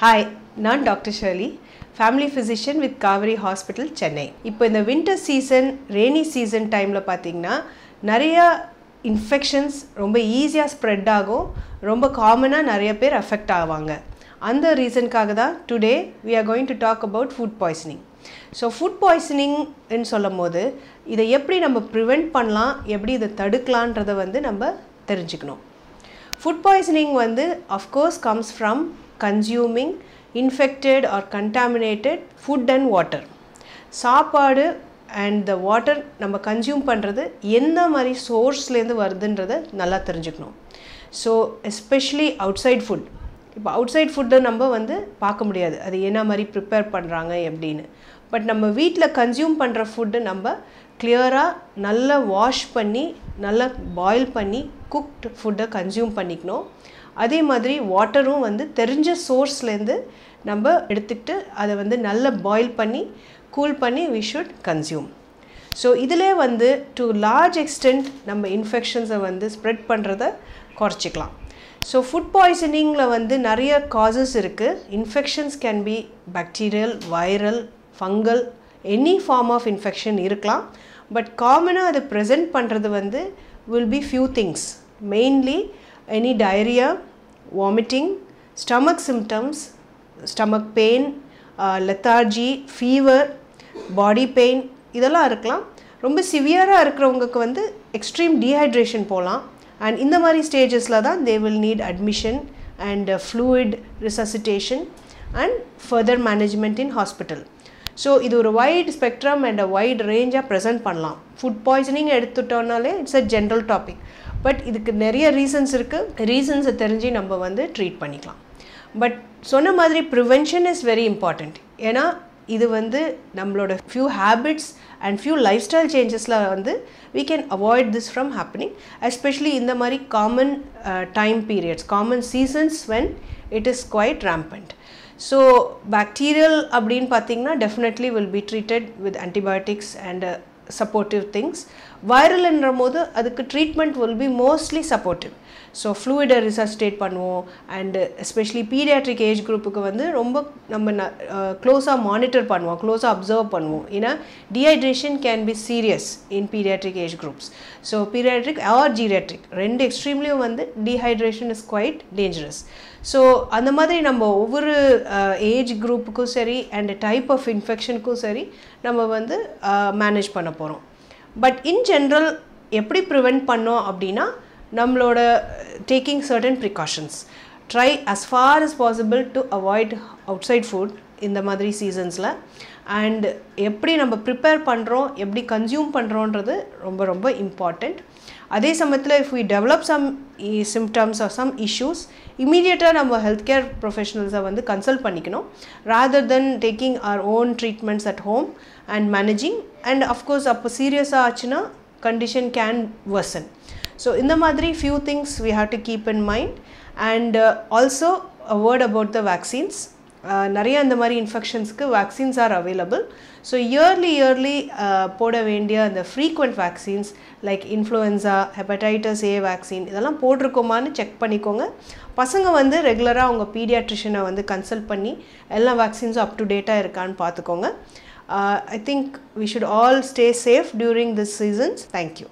Hi நான் doctor Shirley family physician with Kaveri hospital Chennai இப்போ இந்த வின்டர் சீசன் ரெய்னி சீசன் டைமில் பார்த்தீங்கன்னா நிறையா இன்ஃபெக்ஷன்ஸ் ரொம்ப ஈஸியாக ஸ்ப்ரெட் ஆகும். ரொம்ப காமனாக நிறைய பேர் அஃபெக்ட் ஆவாங்க. அந்த ரீசனுக்காக தான் today we are going to talk about food poisoning so food பாய்சனிங்னு சொல்லும் போது இதை எப்படி நம்ம ப்ரிவெண்ட் பண்ணலாம் எப்படி இதை தடுக்கலான்றதை வந்து நம்ம தெரிஞ்சுக்கணும். ஃபுட் பாய்சனிங் வந்து of course comes from consuming infected or contaminated food and water சாப்பாடு அண்ட் த வாட்டர் நம்ம கன்சியூம் பண்ணுறது எந்த மாதிரி சோர்ஸ்லேருந்து வருதுன்றதை நல்லா தெரிஞ்சுக்கணும். So especially outside food இப்போ அவுட் சைட் ஃபுட்டை நம்ம வந்து பார்க்க முடியாது. அது என்ன மாதிரி ப்ரிப்பேர் பண்ணுறாங்க எப்படின்னு. பட் நம்ம வீட்டில் கன்சியூம் பண்ணுற ஃபுட்டு நம்ம கிளியராக நல்லா வாஷ் பண்ணி நல்லா பாயில் பண்ணி குக்ட் ஃபுட்டை கன்சியூம் பண்ணிக்கணும். அதே மாதிரி வாட்டரும் வந்து தெரிஞ்ச சோர்ஸ்லேருந்து நம்ம எடுத்துக்கிட்டு அதை வந்து நல்லா பாயில் பண்ணி கூல் பண்ணி வி ஷுட் கன்சியூம் ஸோ இதிலே வந்து டு லார்ஜ் எக்ஸ்டென்ட் நம்ம இன்ஃபெக்ஷன்ஸை வந்து ஸ்ப்ரெட் பண்ணுறத குறைச்சிக்கலாம். ஸோ ஃபுட் பாய்சனிங்கில் வந்து நிறைய காசஸ் இருக்குது infections can be bacterial viral fungal any form of infection இருக்கலாம். பட் காமனாக அதை ப்ரெசென்ட் பண்ணுறது வந்து will be few things mainly any diarrhoea vomiting stomach symptoms stomach pain lethargy fever body pain இதெல்லாம் இருக்கலாம். ரொம்ப சிவியராக இருக்கிறவங்களுக்கு வந்து எக்ஸ்ட்ரீம் டீஹைட்ரேஷன் போகலாம் அண்ட் இந்த மாதிரி ஸ்டேஜஸில் தான் they will need admission and fluid resuscitation and further management in hospital so இது ஒரு wide spectrum and a wide ரேஞ்சாக present பண்ணலாம். Food poisoning எடுத்துட்டோம்னாலே it's a general topic but இதுக்கு நிறைய ரீசன்ஸ் இருக்குது ரீசன்ஸை தெரிஞ்சு நம்ம வந்து ட்ரீட் பண்ணிக்கலாம். பட் சொன்ன மாதிரி ப்ரிவென்ஷன் இஸ் வெரி இம்பார்ட்டண்ட் ஏன்னா இது வந்து நம்மளோட few habits and few lifestyle சேஞ்சஸில் வந்து we can avoid this from happening especially இந்த மாதிரி common time periods common seasons when it is quite rampant so bacterial அப்படின்னு பார்த்தீங்கன்னா definitely will be treated with antibiotics and supportive things வைரல்ன்ற போது அதுக்கு treatment will be mostly supportive so ஃப்ளூயிடை resuscitate பண்ணுவோம். And especially paediatric age குரூப்புக்கு வந்து ரொம்ப நம்ம க்ளோஸாக மானிட்டர் பண்ணுவோம். க்ளோஸாக அப்சர்வ் பண்ணுவோம். ஏன்னா dehydration can be serious in paediatric age groups so paediatric or geriatric ரெண்டு எக்ஸ்ட்ரீம்லேயும் வந்து dehydration is quite dangerous so அந்த மாதிரி நம்ம ஒவ்வொரு ஏஜ் குரூப்புக்கும் சரி அண்ட் டைப் ஆஃப் இன்ஃபெக்ஷனுக்கும் சரி நம்ம வந்து மேனேஜ் பண்ண போகிறோம் பட் இன் ஜென்ரல் எப்படி ப்ரிவெண்ட் பண்ணோம் அப்படின்னா நம்மளோட taking certain precautions try as far as possible to avoid outside food இந்த மாதிரி சீசன்ஸில் அண்ட் எப்படி நம்ம ப்ரிப்பேர் பண்ணுறோம் எப்படி கன்சியூம் பண்ணுறோன்றது ரொம்ப ரொம்ப இம்பார்ட்டண்ட் அதே சமயத்தில் if we develop some symptoms or some issues இமீடியட்டாக நம்ம ஹெல்த் கேர் ப்ரொஃபஷனல்ஸை வந்து கன்சல்ட் பண்ணிக்கணும். Rather than taking our own treatments at home and managing and of course அப்போ சீரியஸாக ஆச்சுன்னா கண்டிஷன் கேன் வர்சன் ஸோ இந்த மாதிரி few things we have to keep in mind and also a word about the vaccines நிறைய இந்த மாதிரி இன்ஃபெக்ஷன்ஸ்க்கு vaccines are available so early early போட வேண்டிய அந்த frequent vaccines like influenza hepatitis A vaccine இதெல்லாம் போட்டிருக்கோமான்னு செக் பண்ணிக்கோங்க. பசங்க வந்து ரெகுலராக அவங்க பீடியாட்ரிஷனை வந்து கன்சல்ட் பண்ணி எல்லா வேக்சின்ஸும் அப் டு டேட்டாக இருக்கான்னு பார்த்துக்கோங்க. I think we should all stay safe during this seasons thank you